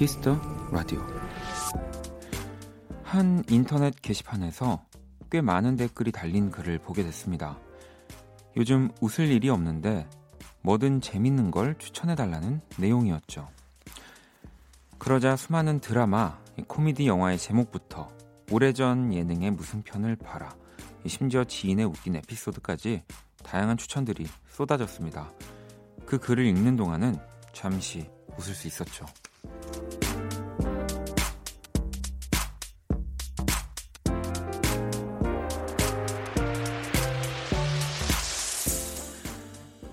Kiss the Radio 한 인터넷 게시판에서 꽤 많은 댓글이 달린 글을 보게 됐습니다. 요즘 웃을 일이 없는데 뭐든 재밌는 걸 추천해달라는 내용이었죠. 그러자 수많은 드라마, 코미디 영화의 제목부터 오래전 예능의 무슨 편을 봐라, 심지어 지인의 웃긴 에피소드까지 다양한 추천들이 쏟아졌습니다. 그 글을 읽는 동안은 잠시 웃을 수 있었죠.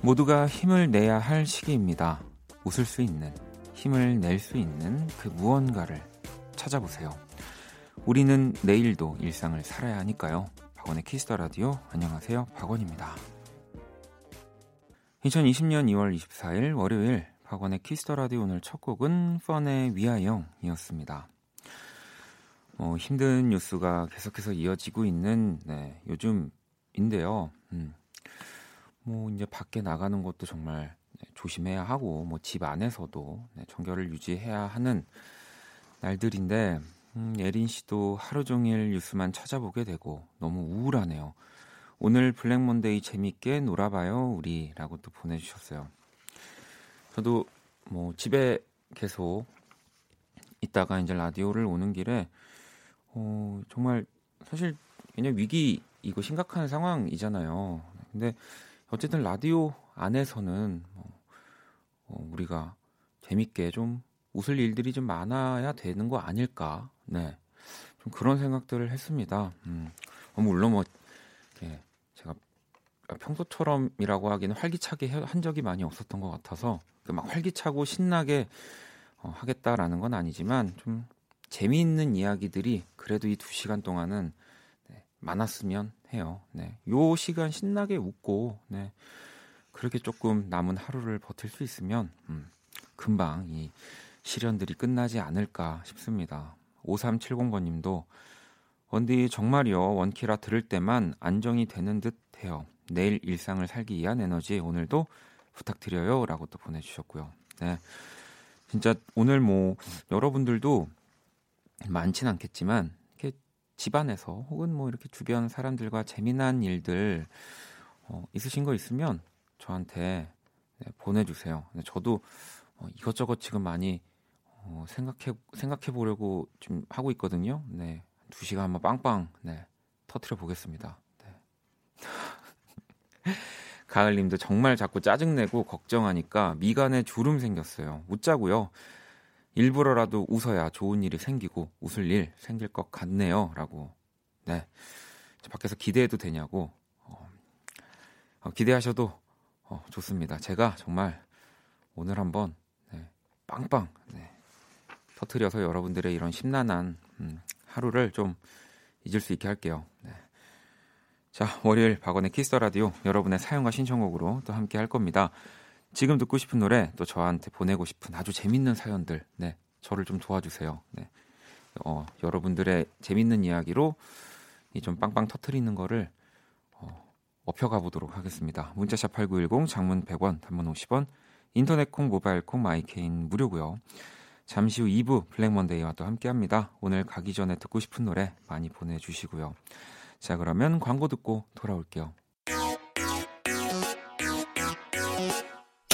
모두가 힘을 내야 할 시기입니다. 웃을 수 있는, 힘을 낼 수 있는 그 무언가를 찾아보세요. 우리는 내일도 일상을 살아야 하니까요. 박원의 Kiss the Radio 안녕하세요. 박원입니다. 2020년 2월 24일 월요일 박원의 Kiss the Radio 오늘 첫 곡은 펀의 위아영이었습니다. 어, 힘든 뉴스가 계속해서 이어지고 있는 네, 요즘인데요. 음, 뭐 이제 밖에 나가는 것도 정말 네, 조심해야 하고 뭐 집 안에서도 네, 청결을 유지해야 하는 날들인데 음, 예린 씨도 하루 종일 뉴스만 찾아보게 되고 너무 우울하네요. 오늘 블랙 먼데이 재밌게 놀아봐요 우리라고 또 보내주셨어요. 저도 뭐 집에 계속 있다가 이제 라디오를 오는 길에 어, 정말 사실 그냥 위기 이거 심각한 상황이잖아요. 근데 어쨌든 라디오 안에서는 뭐, 어, 우리가 재밌게 좀 웃을 일들이 좀 많아야 되는 거 아닐까. 네. 좀 그런 생각들을 했습니다. 음. 어, 물론 뭐, 예, 제가 평소처럼이라고 하기는 활기차게 한 적이 많이 없었던 것 같아서 그막 활기차고 신나게 어, 하겠다라는 건 아니지만 좀 재미있는 이야기들이 그래도 이 두 시간 동안은 네, 많았으면 해요. 네. 요 시간 신나게 웃고, 네. 그렇게 조금 남은 하루를 버틸 수 있으면, 음, 금방 이 시련들이 끝나지 않을까 싶습니다. 5370번 님도, 원디 정말요, 원키라 들을 때만 안정이 되는 듯 해요. 내일 일상을 살기 위한 에너지 오늘도 부탁드려요. 라고 또 보내주셨고요. 네. 진짜 오늘 뭐, 여러분들도 많진 않겠지만, 집안에서 혹은 뭐 이렇게 주변 사람들과 재미난 일들 어, 있으신 거 있으면 저한테 네, 보내주세요. 저도 어, 이것저것 지금 많이 어, 생각해 생각해 보려고 좀 하고 있거든요. 네, 두 시간 한번 빵빵 네, 터트려 보겠습니다. 네. 가을님도 정말 자꾸 짜증내고 걱정하니까 미간에 주름 생겼어요. 웃자고요. 일부러라도 웃어야 좋은 일이 생기고 웃을 일 생길 것 같네요. 라고. 네. 밖에서 기대해도 되냐고. 어, 어, 기대하셔도 어, 좋습니다. 제가 정말 오늘 한번 네, 빵빵 네, 터트려서 여러분들의 이런 심란한 음, 하루를 좀 잊을 수 있게 할게요. 네. 자, 월요일 박원의 Kiss the Radio 여러분의 사연과 신청곡으로 또 함께 할 겁니다. 지금 듣고 싶은 노래 또 저한테 보내고 싶은 아주 재밌는 사연들 네 저를 좀 도와주세요. 네. 어, 여러분들의 재밌는 이야기로 이 좀 빵빵 터트리는 거를 어, 업혀가 보도록 하겠습니다. 문자 샵 8910 장문 100원 단문 50원 인터넷 콩 모바일 콩 My K는 무료고요. 잠시 후 2부 블랙먼데이와 또 함께합니다. 오늘 가기 전에 듣고 싶은 노래 많이 보내주시고요. 자 그러면 광고 듣고 돌아올게요.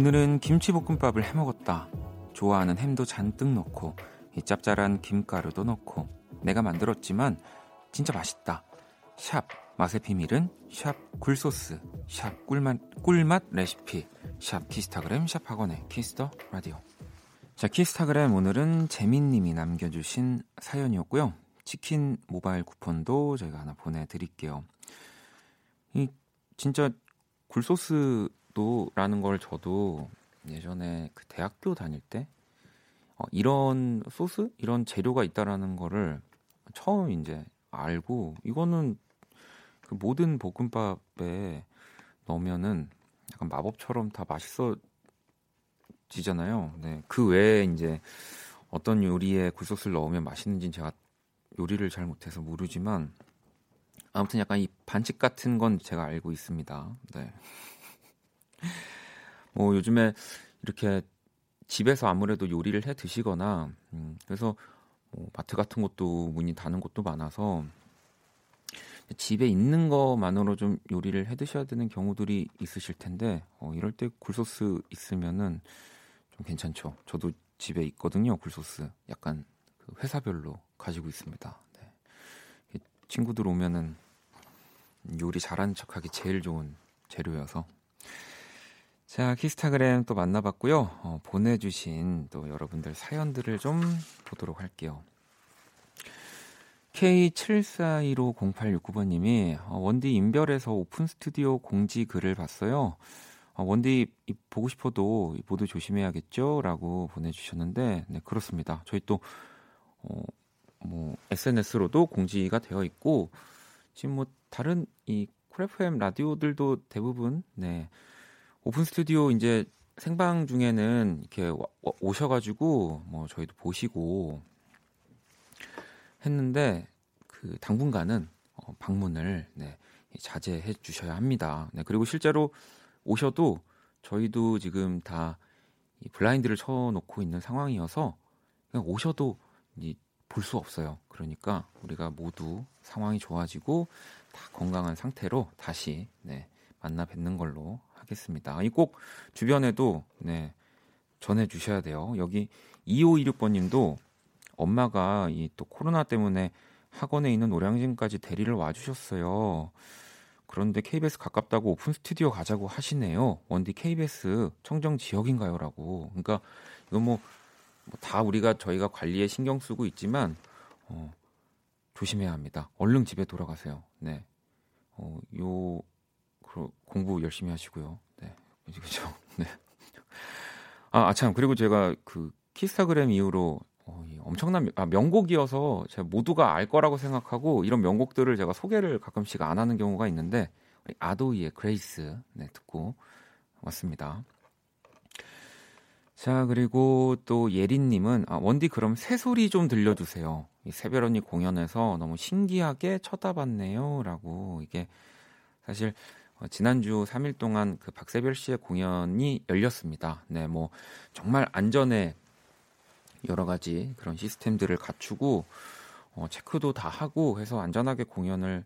오늘은 김치볶음밥을 해 먹었다. 좋아하는 햄도 잔뜩 넣고 이 짭짤한 김가루도 넣고 내가 만들었지만 진짜 맛있다. sharp 맛의 비밀은 sharp 굴소스 sharp 꿀맛 꿀맛 레시피 sharp 키스타그램 sharp 박원의 Kiss the Radio. 자 키스타그램 오늘은 재민님이 남겨주신 사연이었고요. 치킨 모바일 쿠폰도 저희가 하나 보내드릴게요. 이 진짜 굴소스 도라는 걸 저도 예전에 그 대학교 다닐 때 어, 이런 소스 이런 재료가 있다라는 거를 처음 이제 알고 이거는 그 모든 볶음밥에 넣으면은 약간 마법처럼 다 맛있어지잖아요. 네. 그 외에 이제 어떤 요리에 굴소스를 넣으면 맛있는지는 제가 요리를 잘 못해서 모르지만 아무튼 약간 이 반칙 같은 건 제가 알고 있습니다. 네. 뭐 요즘에 이렇게 집에서 아무래도 요리를 해 드시거나 음, 그래서 뭐 마트 같은 것도 문이 닫는 곳도 많아서 집에 있는 것만으로 좀 요리를 해 드셔야 되는 경우들이 있으실 텐데 어, 이럴 때 굴소스 있으면은 좀 괜찮죠. 저도 집에 있거든요. 굴소스 약간 그 회사별로 가지고 있습니다. 네. 친구들 오면은 요리 잘하는 척하기 제일 좋은 재료여서 자 키스타그램 또 만나봤고요. 어, 보내주신 또 여러분들 사연들을 좀 보도록 할게요. K74150869번님이 어, 원디 인별에서 오픈 스튜디오 공지 글을 봤어요. 어, 원디 보고 싶어도 모두 조심해야겠죠? 라고 보내주셨는데, 네, 그렇습니다. 저희 또, 어, 뭐, SNS로도 공지가 되어 있고, 지금 뭐, 다른 이 쿨FM 라디오들도 대부분, 네, 오픈 스튜디오 이제 생방 중에는 이렇게 오셔가지고, 뭐, 저희도 보시고, 했는데 그 당분간은 어, 방문을 네, 자제해 주셔야 합니다. 네, 그리고 실제로 오셔도 저희도 지금 다 블라인드를 쳐놓고 있는 상황이어서 그냥 오셔도 볼 수 없어요. 그러니까 우리가 모두 상황이 좋아지고 다 건강한 상태로 다시 네, 만나 뵙는 걸로 하겠습니다. 이 꼭 주변에도 네, 전해 주셔야 돼요. 여기 2526번 님도 엄마가 이 또 코로나 때문에 학원에 있는 노량진까지 대리를 와 주셨어요. 그런데 KBS 가깝다고 오픈 스튜디오 가자고 하시네요. 원디 KBS 청정 지역인가요?라고. 그러니까 이건 뭐다 뭐 우리가 저희가 관리에 신경 쓰고 있지만 어, 조심해야 합니다. 얼른 집에 돌아가세요. 네. 어, 요 공부 열심히 하시고요. 네. 그죠? 네. 아, 아, 참. 그리고 제가 그 키스타그램 이후로 어, 엄청난 아, 명곡이어서 제가 모두가 알 거라고 생각하고 이런 명곡들을 제가 소개를 가끔씩 안 하는 경우가 있는데 우리 아도이의 Grace 네, 듣고 왔습니다. 자 그리고 또 예린님은 아, 원디 그럼 새소리 좀 들려주세요. 이 새별 언니 공연에서 너무 신기하게 쳐다봤네요 라고 이게 사실 어, 지난주 3일 동안 그 박세별 씨의 공연이 열렸습니다. 네, 뭐 정말 안전에 여러 가지 그런 시스템들을 갖추고 어, 체크도 다 하고 해서 안전하게 공연을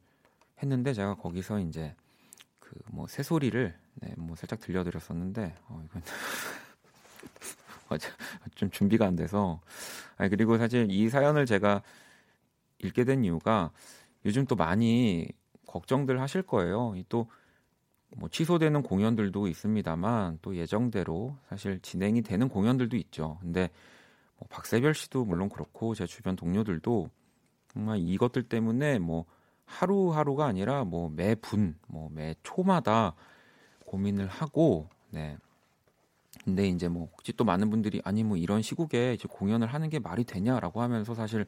했는데 제가 거기서 이제 그 뭐 새소리를 네, 뭐 살짝 들려드렸었는데 어, 이건 좀 준비가 안 돼서 아니, 그리고 사실 이 사연을 제가 읽게 된 이유가 요즘 또 많이 걱정들 하실 거예요. 또 뭐 취소되는 공연들도 있습니다만 또 예정대로 사실 진행이 되는 공연들도 있죠. 근데 뭐 박세별 씨도 물론 그렇고 제 주변 동료들도 정말 이것들 때문에 뭐 하루하루가 아니라 뭐 매분, 뭐 매 초마다 고민을 하고 네. 근데 이제 뭐 혹시 또 많은 분들이 아니 뭐 이런 시국에 이제 공연을 하는 게 말이 되냐라고 하면서 사실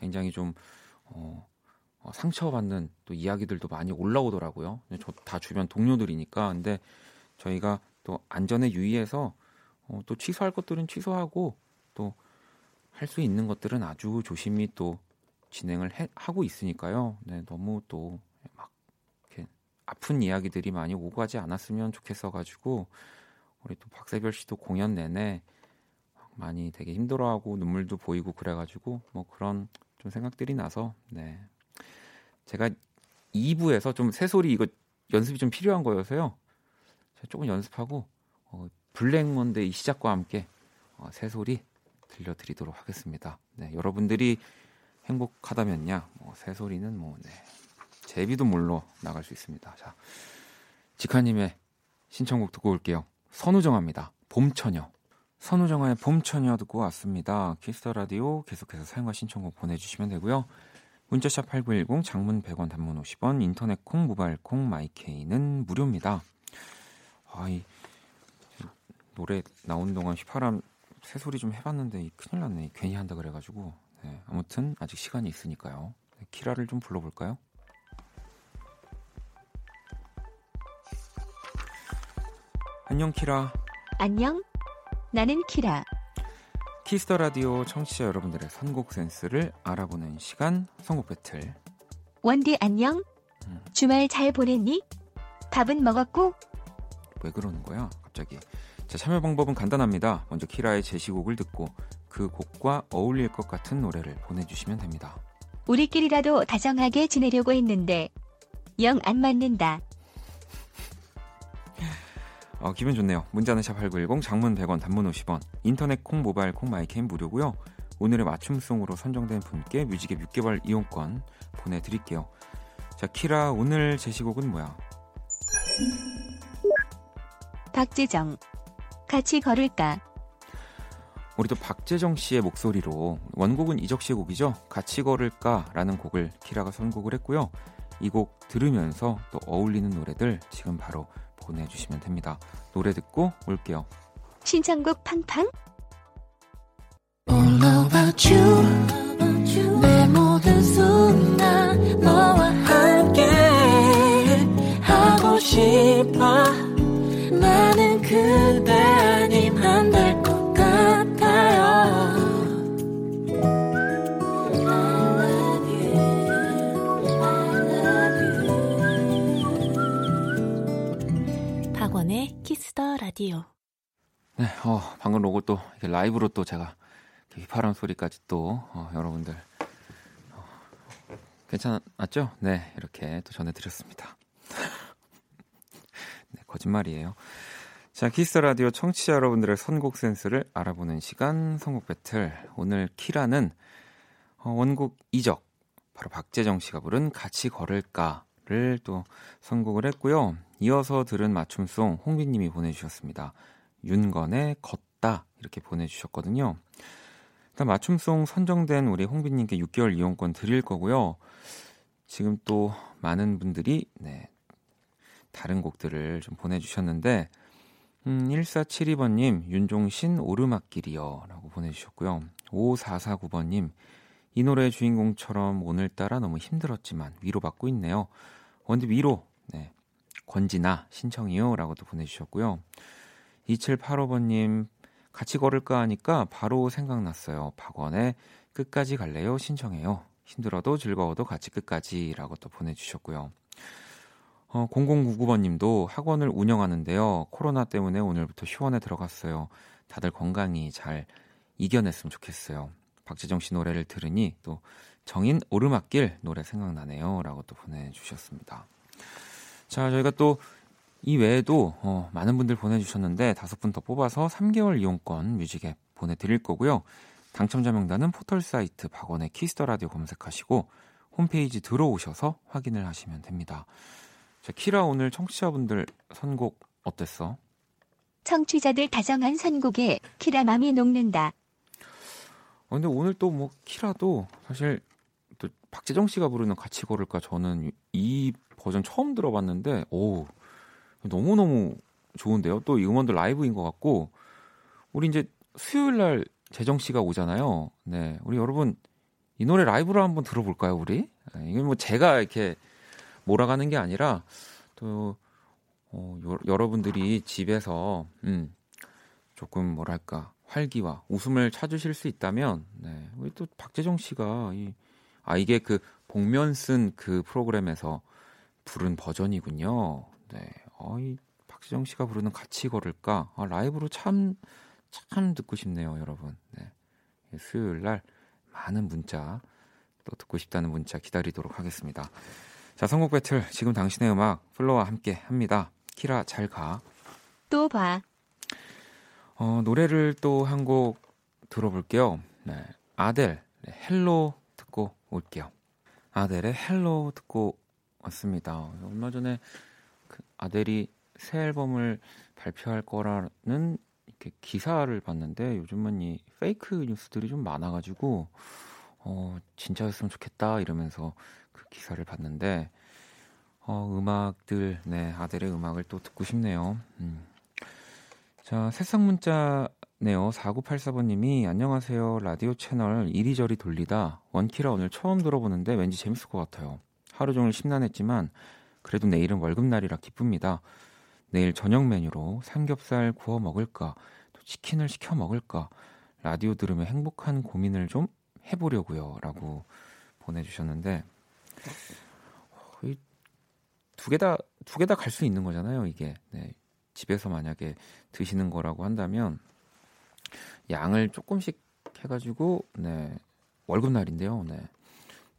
굉장히 좀 어, 어 상처받는 또 이야기들도 많이 올라오더라고요. 저 다 주변 동료들이니까. 근데 저희가 또 안전에 유의해서 어, 또 취소할 것들은 취소하고 또 할 수 있는 것들은 아주 조심히 또 진행을 해, 하고 있으니까요. 네, 너무 또 막 이렇게 아픈 이야기들이 많이 오고 가지 않았으면 좋겠어 가지고 우리 또 박세별 씨도 공연 내내 많이 되게 힘들어하고 눈물도 보이고 그래가지고 뭐 그런 좀 생각들이 나서 네 제가 2부에서 좀 새소리 이거 연습이 좀 필요한 거여서요. 제가 조금 연습하고 어, Black Monday 시작과 함께 어, 새소리 들려드리도록 하겠습니다. 네, 여러분들이 행복하다면야 뭐 새소리는 뭐 네, 제비도 물러 나갈 수 있습니다. 자, 직하님의 신청곡 듣고 올게요. 선우정아입니다. 봄처녀. 선우정아의 봄처녀 듣고 왔습니다. Kiss the Radio 계속해서 사연과 신청곡 보내주시면 되고요. 문자 sharp 8910 장문 100원 단문 50원 인터넷 콩 모바일 콩 마이케이는 무료입니다. 아이 노래 나온 동안 휘파람 새소리 좀 해봤는데 큰일 났네. 괜히 한다 그래가지고 네, 아무튼 아직 시간이 있으니까요. 네, 키라를 좀 불러볼까요? 안녕 키라. 안녕. 나는 키라. Kiss the Radio 청취자 여러분들의 선곡 센스를 알아보는 시간 선곡 배틀. 원디 안녕. 음. 주말 잘 보냈니? 밥은 먹었고? 왜 그러는 거야? 갑자기. 자, 참여 방법은 간단합니다. 먼저 키라의 제시곡을 듣고 그 곡과 어울릴 것 같은 노래를 보내주시면 됩니다. 우리끼리라도 다정하게 지내려고 했는데 영 안 맞는다. 어, 기분 좋네요. 문자는 샵8910 장문 100원 단문 50원 인터넷 콩 모바일 콩 마이캠 무료고요. 오늘의 맞춤송으로 선정된 분께 뮤직의 6개월 이용권 보내드릴게요. 자 키라 오늘 제시곡은 뭐야? 박재정 같이 걸을까? 우리 도 박재정 씨의 목소리로 원곡은 이적 씨의 곡이죠. 같이 걸을까라는 곡을 키라가 선곡을 했고요. 이 곡 들으면서 또 어울리는 노래들 지금 바로 보내주시면 됩니다. 노래 듣고 올게요. 신청곡 팡팡. All about you. 내 모든 순간 너와 함께 하고 싶어. 나는 그대 Kiss the Radio. 네, 어, 방금 로고 또 라이브로 또 제가 휘파람 소리까지 또 어, 여러분들 어, 괜찮았죠? 네, 이렇게 또 전해드렸습니다. 네, 거짓말이에요. 자, Kiss the Radio 청취자 여러분들의 선곡 센스를 알아보는 시간 선곡 배틀. 오늘 키라는 어, 원곡 이적 바로 박재정 씨가 부른 같이 걸을까를 또 선곡을 했고요. 이어서 들은 맞춤송 홍빈님이 보내주셨습니다. 윤건의 걷다 이렇게 보내주셨거든요. 일단 맞춤송 선정된 우리 홍빈님께 6개월 이용권 드릴 거고요. 지금 또 많은 분들이 네, 다른 곡들을 좀 보내주셨는데 음, 1472번님 윤종신 오르막길이요 라고 보내주셨고요. 5449번님 이 노래의 주인공처럼 오늘따라 너무 힘들었지만 위로받고 있네요. 원디 위로 네, 권지나 신청이요 라고 도 보내주셨고요. 2785번님 같이 걸을까 하니까 바로 생각났어요. 박원의 끝까지 갈래요 신청해요. 힘들어도 즐거워도 같이 끝까지 라고 또 보내주셨고요. 어, 0099번님도 학원을 운영하는데요. 코로나 때문에 오늘부터 휴원에 들어갔어요. 다들 건강히 잘 이겨냈으면 좋겠어요. 박재정 씨 노래를 들으니 또 정인 오르막길 노래 생각나네요. 라고 또 보내주셨습니다. 자, 저희가 또 이 외에도 어, 많은 분들 보내주셨는데 다섯 분 더 뽑아서 3개월 이용권 뮤직에 보내드릴 거고요. 당첨자 명단은 포털 사이트 박원의 Kiss the Radio 검색하시고 홈페이지 들어오셔서 확인을 하시면 됩니다. 자, 키라 오늘 청취자분들 선곡 어땠어? 청취자들 다정한 선곡에 키라 맘이 녹는다. 어, 근데 오늘 또 뭐 키라도 사실 또 박재정 씨가 부르는 같이 걸을까 저는 이 버전 처음 들어봤는데 오 너무 너무 좋은데요. 또 이 음원도 라이브인 것 같고 우리 이제 수요일 날 재정 씨가 오잖아요. 네, 우리 여러분 이 노래 라이브로 한번 들어볼까요, 우리? 네, 이게 뭐 제가 이렇게 몰아가는 게 아니라 또 어, 여, 여러분들이 집에서 음, 조금 뭐랄까 활기와 웃음을 찾으실 수 있다면 네, 우리 또 박재정 씨가 이, 아 이게 그 복면 쓴 그 프로그램에서 부른 버전이군요. 네, 어이 박재정 씨가 부르는 같이 걸을까 아, 라이브로 참 참 듣고 싶네요, 여러분. 네, 수요일 날 많은 문자 또 듣고 싶다는 문자 기다리도록 하겠습니다. 자, 선곡 배틀 지금 당신의 음악 플로와 함께 합니다. 키라 잘 가. 또 봐. 어, 노래를 또 한 곡 들어볼게요. 네. 아델 네, Hello 올게요. 아델의 Hello 듣고 왔습니다. 얼마 전에 그 아델이 새 앨범을 발표할 거라는 이렇게 기사를 봤는데 요즘은 이 fake news들이 좀 많아가지고 어, 진짜였으면 좋겠다 이러면서 그 기사를 봤는데 어, 음악들, 네, 아델의 음악을 또 듣고 싶네요. 음. 자, 새싹 문자 네요. 4984번님이 안녕하세요. 라디오 채널 이리저리 돌리다 원키라 오늘 처음 들어보는데 왠지 재밌을 것 같아요. 하루 종일 심란했지만 그래도 내일은 월급날이라 기쁩니다. 내일 저녁 메뉴로 삼겹살 구워 먹을까, 또 치킨을 시켜 먹을까, 라디오 들으며 행복한 고민을 좀 해보려고요. 라고 보내주셨는데, 두 개 다, 두 개 다 갈 수 있는 거잖아요, 이게. 네. 집에서 만약에 드시는 거라고 한다면, 양을 조금씩 해가지고, 네. 월급 날인데요. 네.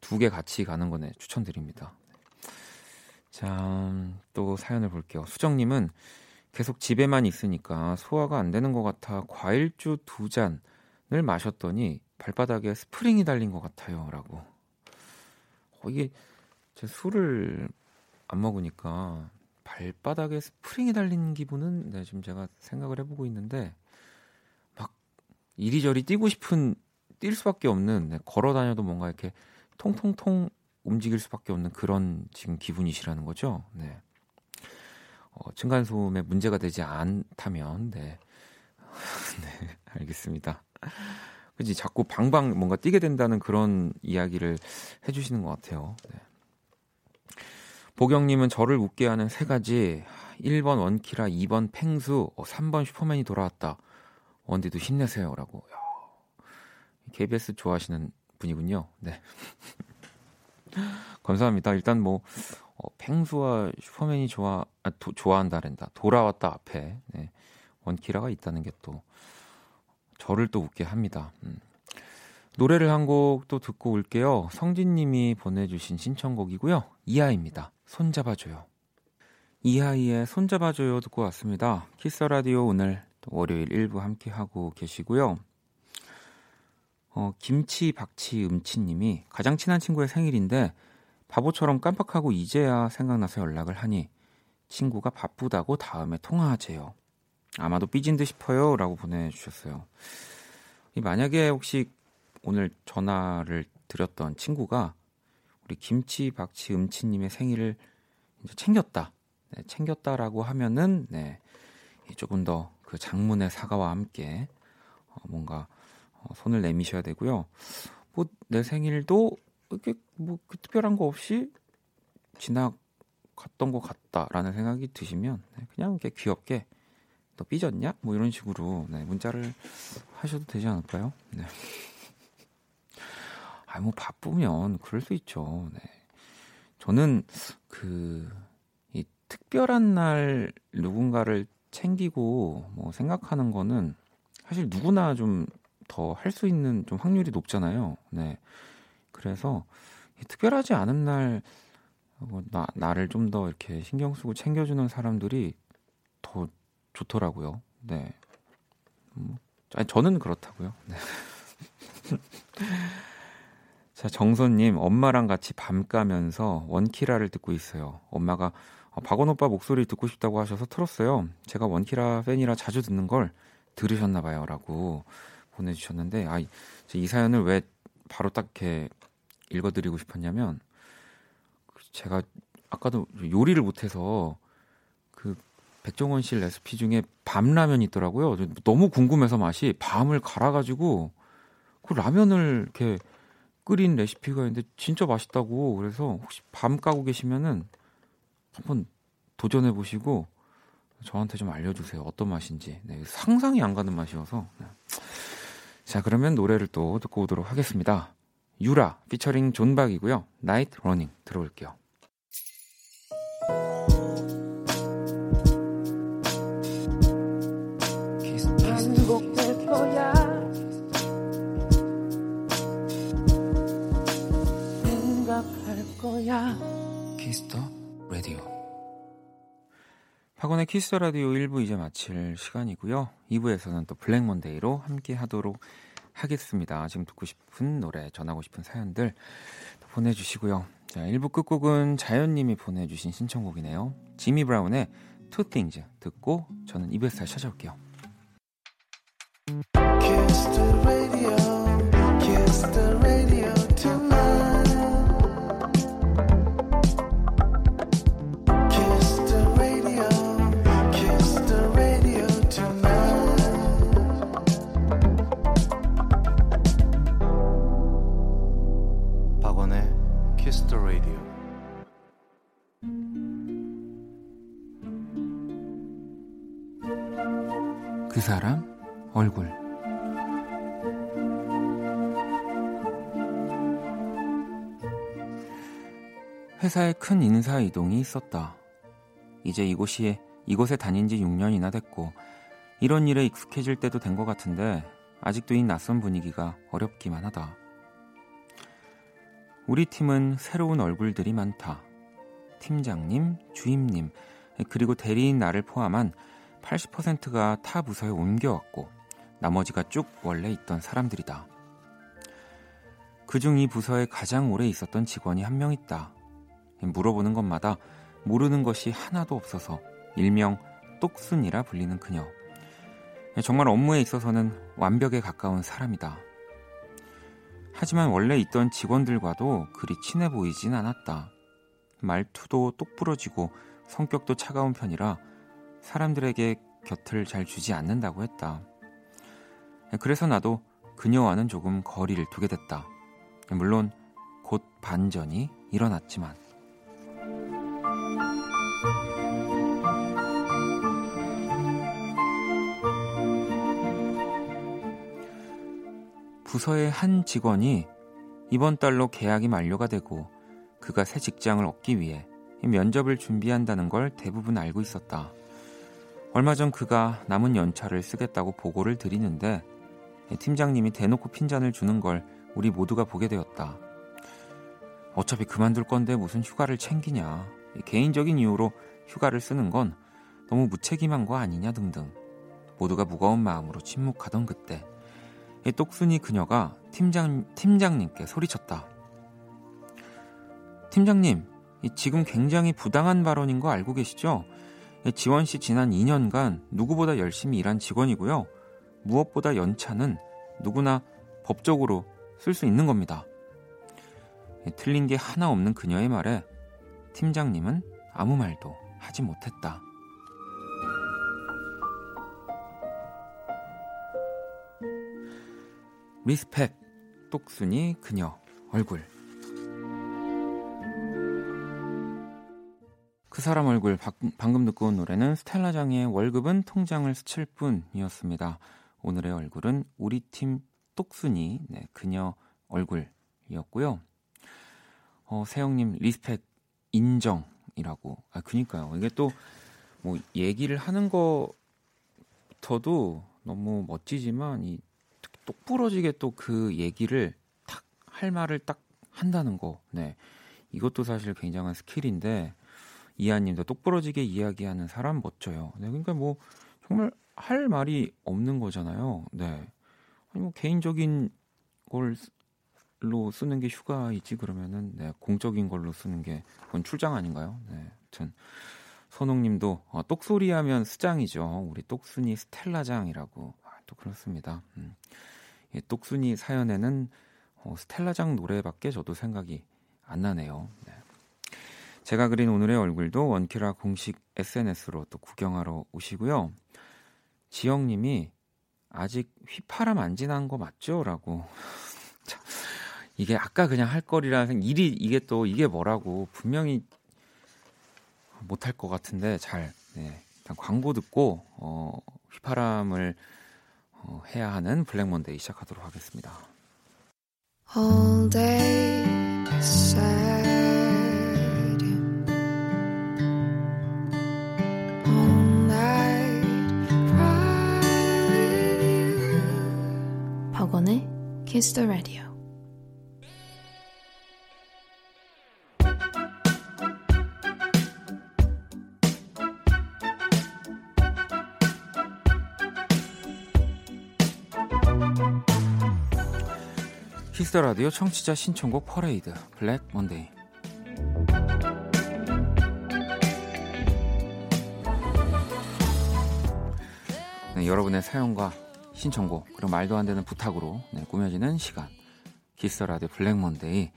두 개 같이 가는 거네. 추천드립니다. 자, 또 사연을 볼게요. 수정님은 계속 집에만 있으니까 소화가 안 되는 것 같아 과일주 두 잔을 마셨더니 발바닥에 스프링이 달린 것 같아요. 라고. 어, 이게 제 술을 안 먹으니까 발바닥에 스프링이 달린 기분은 네, 지금 제가 생각을 해보고 있는데 막 이리저리 뛰고 싶은 뛸 수밖에 없는 네, 걸어 다녀도 뭔가 이렇게 통통통 움직일 수밖에 없는 그런 지금 기분이시라는 거죠. 네. 어, 층간소음에 문제가 되지 않다면 네. 네, 알겠습니다. 그지 자꾸 방방 뭔가 뛰게 된다는 그런 이야기를 해주시는 것 같아요. 네. 보경님은 저를 웃게 하는 세 가지 1번 원키라, 2번 팽수, 3번 어, 슈퍼맨이 돌아왔다. 원디도 힘내세요라고. KBS 좋아하시는 분이군요. 네. 감사합니다. 일단 뭐 어, 팽수와 슈퍼맨이 좋아 아, 도, 좋아한다랜다. 돌아왔다 앞에 네. 원키라가 있다는 게 또 저를 또 웃게 합니다. 음. 노래를 한 곡 또 듣고 올게요. 성진님이 보내주신 신청곡이고요. 이하입니다. 손잡아줘요. 이하이의 손잡아줘요 듣고 왔습니다. 키스 라디오 오늘 월요일 1부 함께 하고 계시고요. 어, 김치 박치 음치님이 가장 친한 친구의 생일인데 바보처럼 깜빡하고 이제야 생각나서 연락을 하니 친구가 바쁘다고 다음에 통화하재요. 아마도 삐진 듯 싶어요. 라고 보내주셨어요. 만약에 혹시 오늘 전화를 드렸던 친구가 우리 김치 박치 음치님의 생일을 챙겼다. 네, 챙겼다라고 하면은 네, 조금 더 그 장문의 사과와 함께 어, 뭔가 어, 손을 내미셔야 되고요. 뭐 내 생일도 이렇게 뭐그 특별한 거 없이 지나갔던 것 같다라는 생각이 드시면 네, 그냥 이렇게 귀엽게 너 삐졌냐? 뭐 이런 식으로 네, 문자를 하셔도 되지 않을까요? 네. 아, 뭐 바쁘면 그럴 수 있죠. 네. 저는 그, 이 특별한 날 누군가를 챙기고 뭐 생각하는 거는 사실 누구나 좀 더 할 수 있는 좀 확률이 높잖아요. 네. 그래서 특별하지 않은 날뭐 나, 나를 좀 더 이렇게 신경 쓰고 챙겨주는 사람들이 더 좋더라고요. 네. 음, 아니, 저는 그렇다고요. 네. 자, 정선님, 엄마랑 같이 밤 까면서 원키라를 듣고 있어요. 엄마가 어, 박원 오빠 목소리 듣고 싶다고 하셔서 틀었어요. 제가 원키라 팬이라 자주 듣는 걸 들으셨나 봐요. 라고 보내주셨는데 아, 이 사연을 왜 바로 딱 이렇게 읽어드리고 싶었냐면 제가 아까도 요리를 못해서 그 백종원 씨 레시피 중에 밤 라면이 있더라고요. 너무 궁금해서 맛이 밤을 갈아가지고 그 라면을 이렇게 끓인 레시피가 있는데 진짜 맛있다고 그래서 혹시 밤 까고 계시면은 한번 도전해 보시고 저한테 좀 알려주세요. 어떤 맛인지. 네, 상상이 안 가는 맛이어서. 네. 자, 그러면 노래를 또 듣고 오도록 하겠습니다. 유라 피처링 존박이고요. Night Running 듣고 올게요. 박원의 Kiss the Radio 1부 이제 마칠 시간이고요. 2부에서는 또 Black Monday로 함께 하도록 하겠습니다. 지금 듣고 싶은 노래, 전하고 싶은 사연들 보내주시고요. 자, 1부 끝곡은 자연님이 보내주신 신청곡이네요. 지미 브라운의 Two Things 듣고 저는 2부에서 다시 찾아올게요. 큰 인사 이동이 있었다. 이제 이곳이 이곳에 다닌 지 6년이나 됐고 이런 일에 익숙해질 때도 된 것 같은데 아직도 이 낯선 분위기가 어렵기만 하다. 우리 팀은 새로운 얼굴들이 많다. 팀장님, 주임님, 그리고 대리인 나를 포함한 80%가 타 부서에 옮겨왔고 나머지가 쭉 원래 있던 사람들이다. 그중 이 부서에 가장 오래 있었던 직원이 한 명 있다. 물어보는 것마다 모르는 것이 하나도 없어서 일명 똑순이라 불리는 그녀. 정말 업무에 있어서는 완벽에 가까운 사람이다. 하지만 원래 있던 직원들과도 그리 친해 보이진 않았다. 말투도 똑부러지고 성격도 차가운 편이라 사람들에게 곁을 잘 주지 않는다고 했다. 그래서 나도 그녀와는 조금 거리를 두게 됐다. 물론 곧 반전이 일어났지만. 부서의 한 직원이 이번 달로 계약이 만료가 되고 그가 새 직장을 얻기 위해 면접을 준비한다는 걸 대부분 알고 있었다. 얼마 전 그가 남은 연차를 쓰겠다고 보고를 드리는데 팀장님이 대놓고 핀잔을 주는 걸 우리 모두가 보게 되었다. 어차피 그만둘 건데 무슨 휴가를 챙기냐. 개인적인 이유로 휴가를 쓰는 건 너무 무책임한 거 아니냐 등등. 모두가 무거운 마음으로 침묵하던 그때 똑순이 그녀가 팀장, 팀장님께 소리쳤다. 팀장님, 지금 굉장히 부당한 발언인 거 알고 계시죠? 예, 지원 씨 지난 2년간 누구보다 열심히 일한 직원이고요. 무엇보다 연차는 누구나 법적으로 쓸 수 있는 겁니다. 예, 틀린 게 하나 없는 그녀의 말에 팀장님은 아무 말도 하지 못했다. respect 똑순이 그녀 얼굴 그 사람 얼굴 방금 듣고 온 노래는 스텔라 장의 월급은 통장을 스칠 뿐이었습니다. 오늘의 얼굴은 우리 팀 똑순이 네, 그녀 얼굴이었고요. 어, 세영님 respect 인정이라고. 아 그니까요. 이게 또 뭐 얘기를 하는 것부터도 너무 멋지지만 이 똑부러지게 또 그 얘기를 탁 할 말을 딱 한다는 거. 네. 이것도 사실 굉장한 스킬인데 이하님도 똑부러지게 이야기하는 사람 멋져요. 네, 그러니까 뭐 정말 할 말이 없는 거잖아요. 네. 아니 뭐 개인적인 걸로 쓰는 게 휴가이지 그러면은 네, 공적인 걸로 쓰는 게 그건 출장 아닌가요? 네. 아무튼 선홍님도 어, 똑소리하면 수장이죠. 우리 똑순이 스텔라장이라고 아, 또 그렇습니다. 음. 예, 똑순이 사연에는 어, 스텔라장 노래밖에 저도 생각이 안 나네요. 네. 제가 그린 오늘의 얼굴도 원키라 공식 SNS로 또 구경하러 오시고요. 지영님이 아직 휘파람 안 지난 거 맞죠? 라고. 이게 아까 그냥 할 거리라 생 일이 이게 또 이게 뭐라고 분명히 못할 것 같은데 잘 네. 일단 광고 듣고 어, 휘파람을 어, 해야 하는 블랙 먼데이 시작하도록 하겠습니다. All day Kiss the Radio. Kiss the Radio 청취자 신청곡 퍼레이드 Black Monday. 네, 여러분의 사연과 신청곡 그리고 말도 안 되는 부탁으로 네, 꾸며지는 시간. Kiss the Radio Black Monday.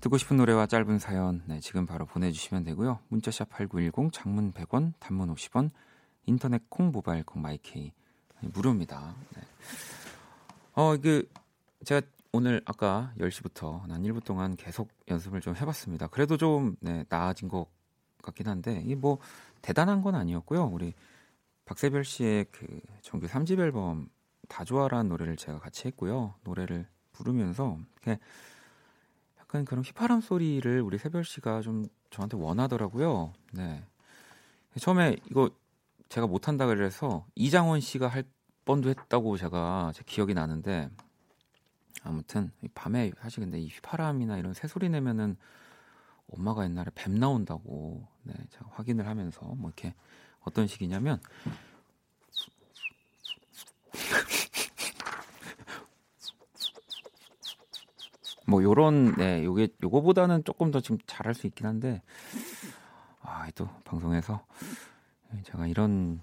듣고 싶은 노래와 짧은 사연 네, 지금 바로 보내주시면 되고요. 문자 sharp 8910 장문 100원 단문 50원 인터넷 콩 모바일 콩 마이케이. 무료입니다. 네. 어, 그 제가 오늘 아까 10시부터 한 1분 동안 계속 연습을 좀 해봤습니다 그래도 좀 네, 나아진 것 같긴 한데 이게 뭐 대단한 건 아니었고요 우리 박세별 씨의 그 정규 3집 앨범 다 좋아라는 노래를 제가 같이 했고요. 노래를 부르면서 이렇게 약간 그런 휘파람 소리를 우리 세별 씨가 좀 저한테 원하더라고요. 네. 처음에 이거 제가 못한다 그래서 이장원 씨가 할 뻔도 했다고 제가 제 기억이 나는데 아무튼 밤에 사실 근데 이 휘파람이나 이런 새소리 내면은 엄마가 옛날에 뱀 나온다고 네, 제가 확인을 하면서 뭐 이렇게 어떤 식이냐면 뭐 요런 네 요게 요거보다는 조금 더 지금 잘할 수 있긴 한데 아 또 방송에서 제가 이런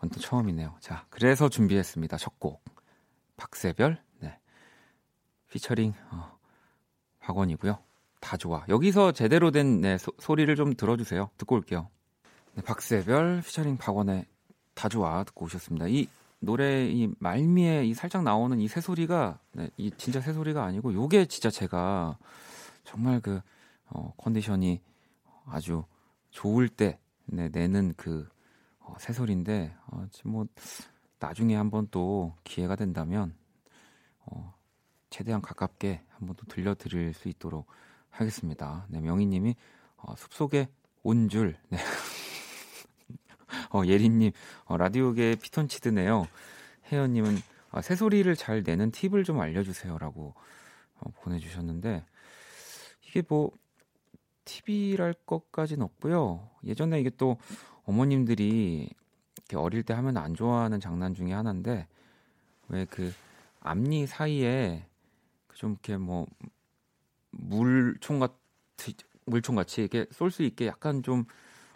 건 또 처음이네요. 자 그래서 준비했습니다. 첫 곡 박세별 네 피처링 어, 박원이고요. 다 좋아. 여기서 제대로 된 네, 소, 소리를 좀 들어주세요. 듣고 올게요. 네, 박세별 피처링 박원의 다 좋아 듣고 오셨습니다. 이 노래 이 말미에 이 살짝 나오는 이 새소리가 네, 이 진짜 새소리가 아니고 요게 진짜 제가 정말 그 어, 컨디션이 아주 좋을 때 네, 내는 그 어, 새소리인데 어, 뭐 나중에 한번 또 기회가 된다면 어, 최대한 가깝게 한번 또 들려드릴 수 있도록 하겠습니다. 네, 명희님이 어, 숲속에 온 줄. 네. 어, 예린님, 어, 라디오계 피톤치드네요. 혜연님은 아, 새소리를 잘 내는 팁을 좀 알려주세요라고 어, 보내주셨는데 이게 뭐 팁이랄 것까지는 없고요. 예전에 이게 또 어머님들이 이렇게 어릴 때 하면 안 좋아하는 장난 중에 하나인데 왜 그 앞니 사이에 그 좀 이렇게 뭐 물총 같 물총 같이 이렇게 쏠 수 있게 약간 좀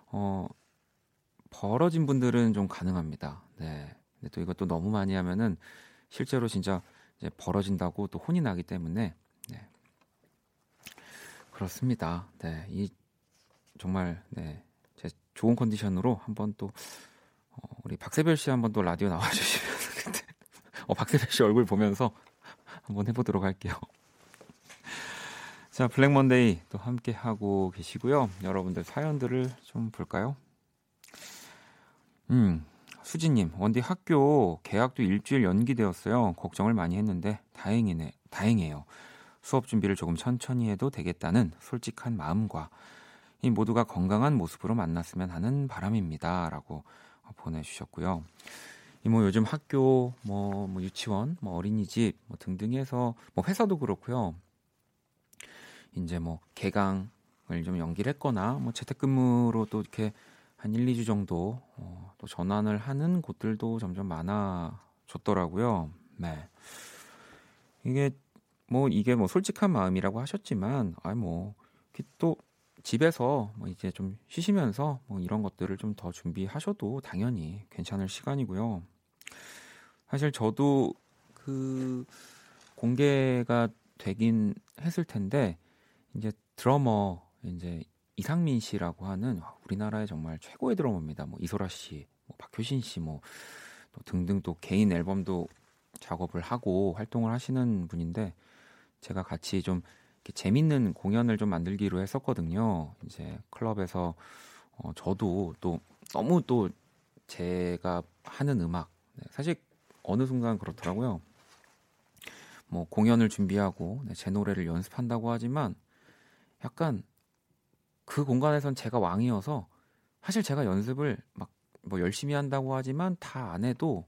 어, 벌어진 분들은 좀 가능합니다. 네. 근데 또 이것도 너무 많이 하면은 실제로 진짜 이제 벌어진다고 또 혼이 나기 때문에 네. 그렇습니다. 네. 이 정말 네. 제 좋은 컨디션으로 한번 또 어, 우리 박세별 씨 한번 또 라디오 나와 주시면 그때 어, 박세별 씨 얼굴 보면서 한번 해보도록 할게요. 자, 블랙 먼데이 또 함께 하고 계시고요. 여러분들 사연들을 좀 볼까요? 음, 수진님, 원디 학교 개학도 일주일 연기되었어요. 걱정을 많이 했는데 다행이네, 다행이에요. 수업 준비를 조금 천천히 해도 되겠다는 솔직한 마음과 이 모두가 건강한 모습으로 만났으면 하는 바람입니다.라고 보내주셨고요. 이뭐 요즘 학교, 뭐, 뭐 유치원, 뭐 어린이집, 뭐 등등해서 뭐 회사도 그렇고요. 이제 뭐 개강을 좀 연기를 했거나 뭐 재택근무로 또 이렇게 한 1, 2주 정도 어, 또 전환을 하는 곳들도 점점 많아졌더라고요. 네. 이게 뭐 이게 뭐 솔직한 마음이라고 하셨지만 아뭐 집에서 뭐 이제 좀 쉬시면서 뭐 이런 것들을 좀 더 준비하셔도 당연히 괜찮을 시간이고요. 사실 저도 그 공개가 되긴 했을 텐데 이제 드러머 이제 이상민 씨라고 하는 우리나라의 정말 최고의 드러머입니다. 뭐 이소라 씨, 뭐 박효신 씨, 뭐 등등 또 개인 앨범도 작업을 하고 활동을 하시는 분인데 제가 같이 좀 재밌는 공연을 좀 만들기로 했었거든요. 이제 클럽에서 어, 저도 또 너무 또 제가 하는 음악 네, 사실 어느 순간 그렇더라고요. 뭐 공연을 준비하고 네, 제 노래를 연습한다고 하지만 약간 그 공간에선 제가 왕이어서 사실 제가 연습을 막 뭐 열심히 한다고 하지만 다 안 해도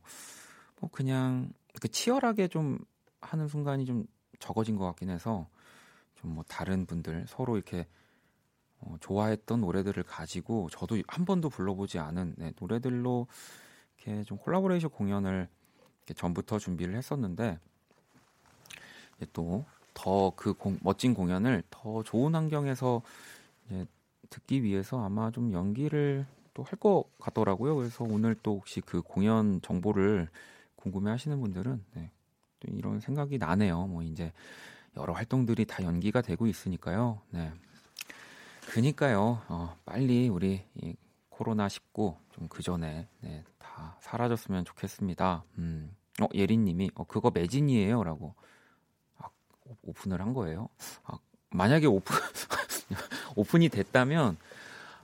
뭐 그냥 그 치열하게 좀 하는 순간이 좀 적어진 것 같긴 해서 좀 뭐 다른 분들 서로 이렇게 어, 좋아했던 노래들을 가지고 저도 한 번도 불러보지 않은 네, 노래들로 이렇게 좀 콜라보레이션 공연을 전부터 준비를 했었는데 또 더 그 멋진 공연을 더 좋은 환경에서 듣기 위해서 아마 좀 연기를 또 할 것 같더라고요. 그래서 오늘 또 혹시 그 공연 정보를 궁금해하시는 분들은 네, 또 이런 생각이 나네요. 뭐 이제 여러 활동들이 다 연기가 되고 있으니까요. 네. 그니까요. 어, 빨리 우리 이 코로나 19 좀 그 전에 네, 다 사라졌으면 좋겠습니다. 음. 어 예린님이 어 그거 매진이에요라고 오픈을 한 거예요. 아, 만약에 오픈 오픈이 됐다면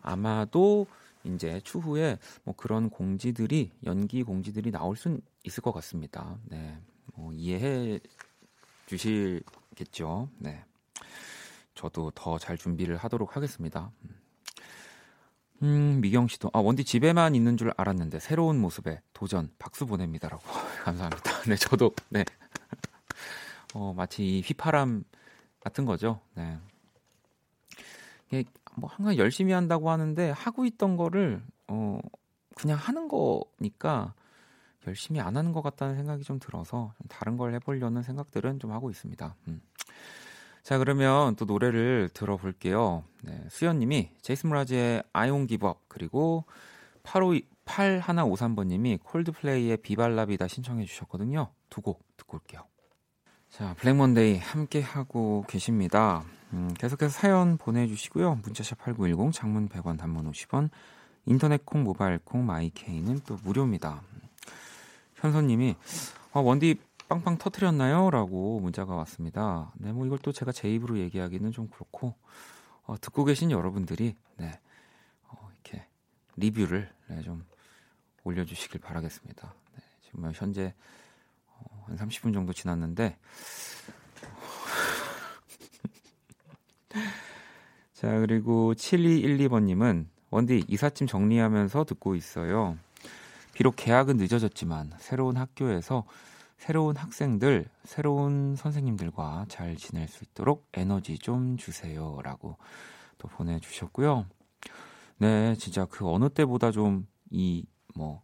아마도 이제 추후에 뭐 그런 공지들이 연기 공지들이 나올 수 있을 것 같습니다. 네, 뭐 이해해 주실겠죠. 네, 저도 더 잘 준비를 하도록 하겠습니다. 음, 미경 씨도 아 원디 집에만 있는 줄 알았는데 새로운 모습에 도전 박수 보냅니다라고 감사합니다. 네, 저도 네. 어, 마치 이 휘파람 같은 거죠. 네. 이게 뭐 항상 열심히 한다고 하는데 하고 있던 거를 어 그냥 하는 거니까 열심히 안 하는 것 같다는 생각이 좀 들어서 좀 다른 걸 해보려는 생각들은 좀 하고 있습니다. 음. 자 그러면 또 노래를 들어볼게요. 네, 수연님이 제이슨 므라즈의 Give Up 그리고 852 8153번님이 콜드플레이의 Viva La Vida 신청해 주셨거든요. 두 곡 듣고 올게요. 자, Black Monday 함께 하고 계십니다. 음, 계속해서 사연 보내주시고요. 문자샵 8910, 장문 100원, 단문 50원, 인터넷 콩, 모바일 콩, 마이케이는 또 무료입니다. 현선님이 어, 원디 빵빵 터트렸나요? 라고 문자가 왔습니다. 네, 뭐 이걸 또 제가 제 입으로 얘기하기는 좀 그렇고 어, 듣고 계신 여러분들이 네, 어, 이렇게 리뷰를 네, 좀 올려주시길 바라겠습니다. 네, 지금 뭐 현재 어, 한 30분 정도 지났는데 자 그리고 7212번님은 원디 이삿짐 정리하면서 듣고 있어요. 비록 계약은 늦어졌지만 새로운 학교에서 새로운 학생들, 새로운 선생님들과 잘 지낼 수 있도록 에너지 좀 주세요 라고 또 보내주셨고요. 네, 진짜 그 어느 때보다 좀 이 뭐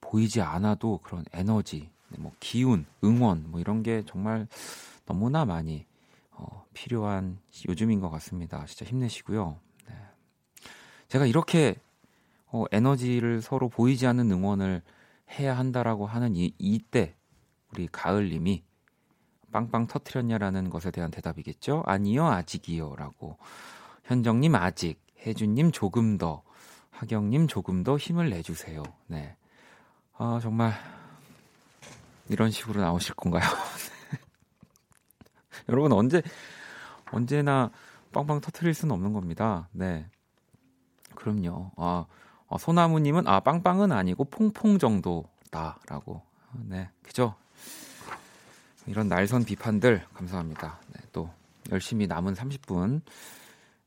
보이지 않아도 그런 에너지, 뭐 기운, 응원 뭐 이런 게 정말 너무나 많이 어, 필요한 요즘인 것 같습니다. 진짜 힘내시고요. 네. 제가 이렇게 어, 에너지를 서로 보이지 않는 응원을 해야 한다라고 하는 이, 이때 우리 가을님이 빵빵 터트렸냐라는 것에 대한 대답이겠죠. 아니요, 아직이요라고. 현정님 아직, 혜준님 조금 더, 하경님 조금 더 힘을 내주세요. 네. 아 정말 이런 식으로 나오실 건가요? 여러분 언제 언제나 빵빵 터트릴 수는 없는 겁니다. 네. 그럼요. 아, 어, 소나무님은 아 빵빵은 아니고 퐁퐁 정도다라고. 네, 그죠? 이런 날선 비판들 감사합니다. 네, 또 열심히 남은 30분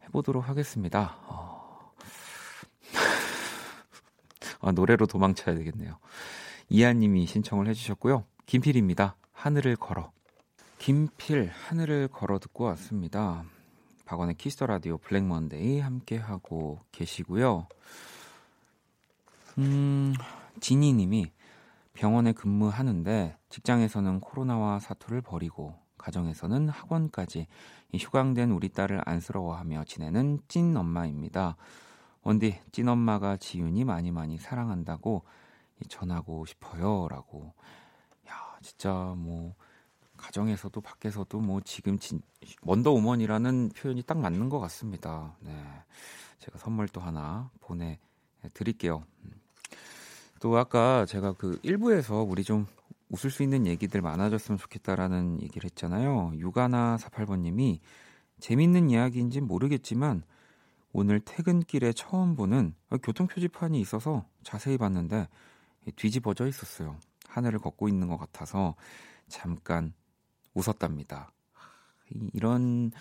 해보도록 하겠습니다. 어... 아, 노래로 도망쳐야 되겠네요. 이하님이 신청을 해주셨고요. 김필입니다. 하늘을 걸어. 김필 하늘을 걸어 듣고 왔습니다. 박원의 Kiss the Radio Black Monday 함께 하고 계시고요. 음, 지니 님이 병원에 근무하는데 직장에서는 코로나와 사투를 벌이고 가정에서는 학원까지 휴강된 우리 딸을 안쓰러워하며 지내는 찐 엄마입니다. 원디 찐 엄마가 지윤이 많이 많이 사랑한다고 전하고 싶어요라고. 야 진짜 뭐 가정에서도 밖에서도 뭐 지금 진, 원더우먼이라는 표현이 딱 맞는 것 같습니다. 네, 제가 선물 또 하나 보내 드릴게요. 음. 또 아까 제가 그 일부에서 우리 좀 웃을 수 있는 얘기들 많아졌으면 좋겠다라는 얘기를 했잖아요. 유가나 48번님이 재밌는 이야기인지 모르겠지만 오늘 퇴근길에 처음 보는 교통 표지판이 있어서 자세히 봤는데 뒤집어져 있었어요. 하늘을 걷고 있는 것 같아서 잠깐 웃었답니다. 이런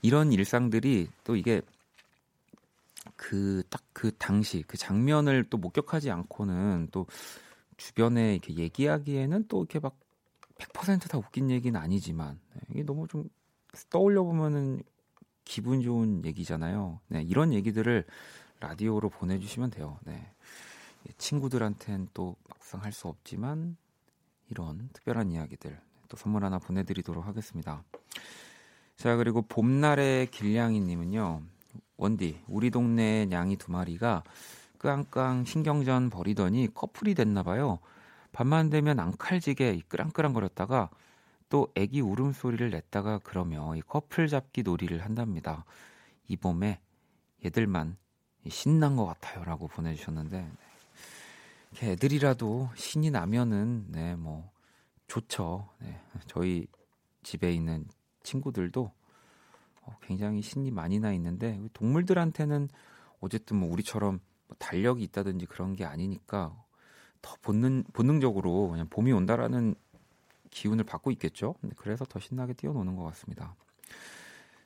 이런 일상들이 또 이게 그 딱그 그 당시 그 장면을 또 목격하지 않고는 또 주변에 이렇게 얘기하기에는 또 이렇게 막 100%다 웃긴 얘기는 아니지만 네, 이게 너무 좀 떠올려 보면은 기분 좋은 얘기잖아요. 네, 이런 얘기들을 라디오로 보내주시면 돼요. 네. 친구들한테는 또 막상 할 수 없지만 이런 특별한 이야기들 또 선물 하나 보내드리도록 하겠습니다. 자 그리고 봄날의 길냥이님은요 원디 우리 동네 냥이 두 마리가 깡깡 신경전 벌이더니 커플이 됐나 봐요. 밤만 되면 앙칼지게 끄랑끄랑거렸다가 또 애기 울음소리를 냈다가 그러며 이 커플 잡기 놀이를 한답니다. 이 봄에 얘들만 신난 것 같아요 라고 보내주셨는데 네. 애들이라도 신이 나면은 네 뭐 좋죠. 네. 저희 집에 있는 친구들도 어, 굉장히 신이 많이 나 있는데 동물들한테는 어쨌든 뭐 우리처럼 뭐 달력이 있다든지 그런 게 아니니까 더 본능 본능적으로 그냥 봄이 온다라는 기운을 받고 있겠죠. 그래서 더 신나게 뛰어노는 것 같습니다.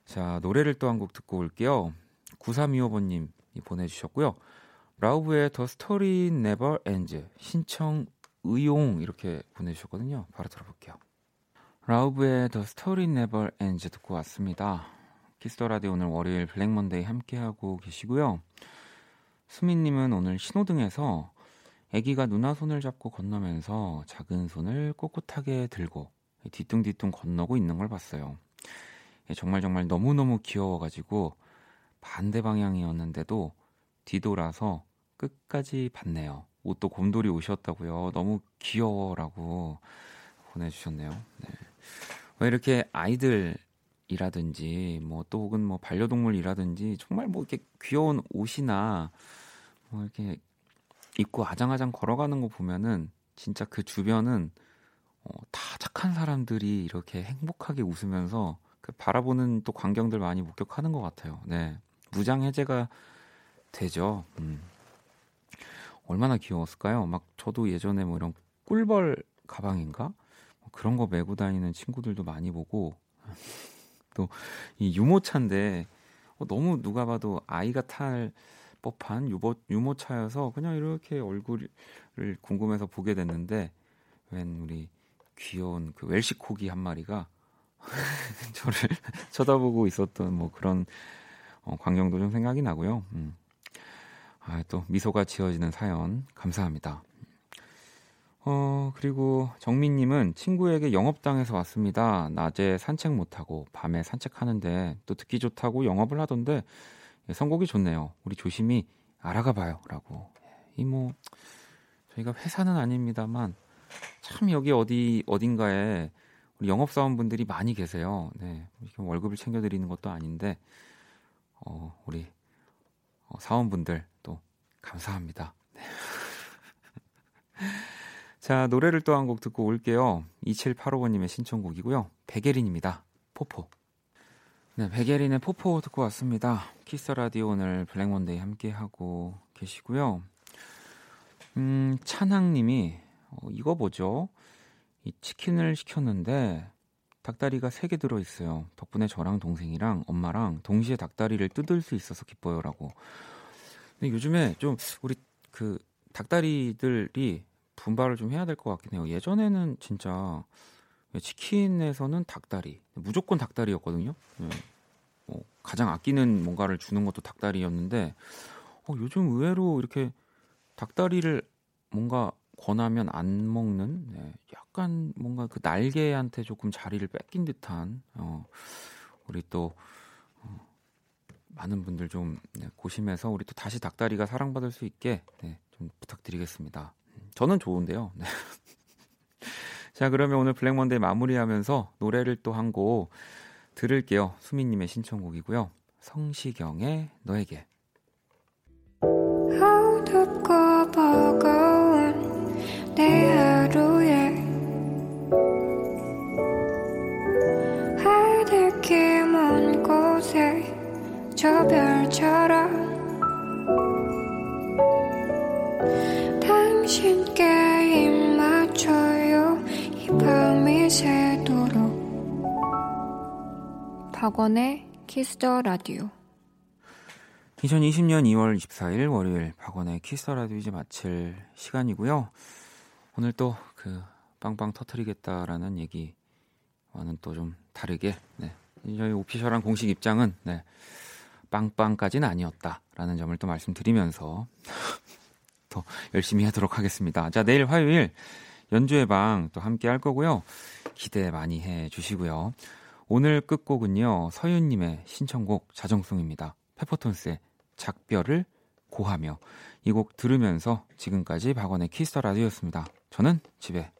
자 노래를 또 한 곡 듣고 올게요. 9325번님이 보내주셨고요. Lauv의 The Story Never Ends 신청이용 이렇게 보내주셨거든요. 바로 들어볼게요. Lauv의 The Story Never Ends 듣고 왔습니다. Kiss the Radio 오늘 월요일 Black Monday 함께 하고 계시고요. 수민님은 오늘 신호등에서 아기가 누나 손을 잡고 건너면서 작은 손을 꼿꼿하게 들고 뒤뚱뒤뚱 건너고 있는 걸 봤어요. 정말 정말 너무너무 귀여워가지고 반대 방향이었는데도 뒤돌아서 끝까지 봤네요. 옷도 곰돌이 오셨다고요. 너무 귀여워라고 보내주셨네요. 네. 왜 이렇게 아이들 이라든지 뭐 또 혹은 뭐 반려동물이라든지 정말 뭐 이렇게 귀여운 옷이나 뭐 이렇게 입고 아장아장 걸어가는 거 보면은 진짜 그 주변은 어, 다 착한 사람들이 이렇게 행복하게 웃으면서 그 바라보는 또 광경들 많이 목격하는 것 같아요. 네. 무장 해제가 되죠. 음. 얼마나 귀여웠을까요? 막 저도 예전에 뭐 이런 꿀벌 가방인가 뭐 그런 거 메고 다니는 친구들도 많이 보고 또 이 유모차인데 어, 너무 누가 봐도 아이가 탈 법한 유모, 유모차여서 그냥 이렇게 얼굴을 궁금해서 보게 됐는데 웬 우리 귀여운 그 웰시코기 한 마리가 저를 쳐다보고 있었던 뭐 그런 어, 광경도 좀 생각이 나고요. 음. 아, 또 미소가 지어지는 사연 감사합니다. 어, 그리고 정민님은 친구에게 영업당해서 왔습니다. 낮에 산책 못하고 밤에 산책하는데 또 듣기 좋다고 영업을 하던데 선곡이 좋네요. 우리 조심히 알아가 봐요. 라고. 이 뭐, 저희가 회사는 아닙니다만 참 여기 어디, 어딘가에 우리 영업사원분들이 많이 계세요. 네. 월급을 챙겨드리는 것도 아닌데, 어, 우리 어, 사원분들 또 감사합니다. 네. 자, 노래를 또 한 곡 듣고 올게요. 2785번님의 신청곡이고요. 백예린입니다. Popo. 네, 백예린의 Popo 듣고 왔습니다. Kiss the Radio 오늘 Black Monday 함께 하고 계시고요. 음, 찬항님이 어, 이거 뭐죠? 이 치킨을 시켰는데 닭다리가 3개 들어 있어요. 덕분에 저랑 동생이랑 엄마랑 동시에 닭다리를 뜯을 수 있어서 기뻐요라고. 근데 요즘에 좀 우리 그 닭다리들이 분발을 좀 해야 될 것 같긴 해요. 예전에는 진짜 치킨에서는 닭다리 무조건 닭다리였거든요. 네. 어, 가장 아끼는 뭔가를 주는 것도 닭다리였는데 어, 요즘 의외로 이렇게 닭다리를 뭔가 권하면 안 먹는 네, 약간 뭔가 그 날개한테 조금 자리를 뺏긴 듯한 어, 우리 또 어, 많은 분들 좀 네, 고심해서 우리 또 다시 닭다리가 사랑받을 수 있게 네, 좀 부탁드리겠습니다. 저는 좋은데요. 네. 자 그러면 오늘 블랙먼데이 마무리하면서 노래를 또 한 곡 들을게요. 수민님의 신청곡이고요. 성시경의 너에게. 어둡고 버거운 내 하루에 하늘길 먼 곳에 저 별처럼 박원의 Kiss the Radio 2020년 2월 24일 월요일 박원의 Kiss the Radio 이제 마칠 시간이고요. 오늘 또 그 빵빵 터트리겠다라는 얘기와는 또 좀 다르게 네. 저희 official한 공식 입장은 네. 빵빵까지는 아니었다라는 점을 또 말씀드리면서 더 열심히 하도록 하겠습니다. 자, 내일 화요일 연주회 방 또 함께 할 거고요. 기대 많이 해 주시고요. 오늘 끝곡은요. 서윤님의 신청곡 자정송입니다. 페퍼톤스의 작별을 고하며 이 곡 들으면서 지금까지 박원의 Kiss the Radio였습니다. 저는 집에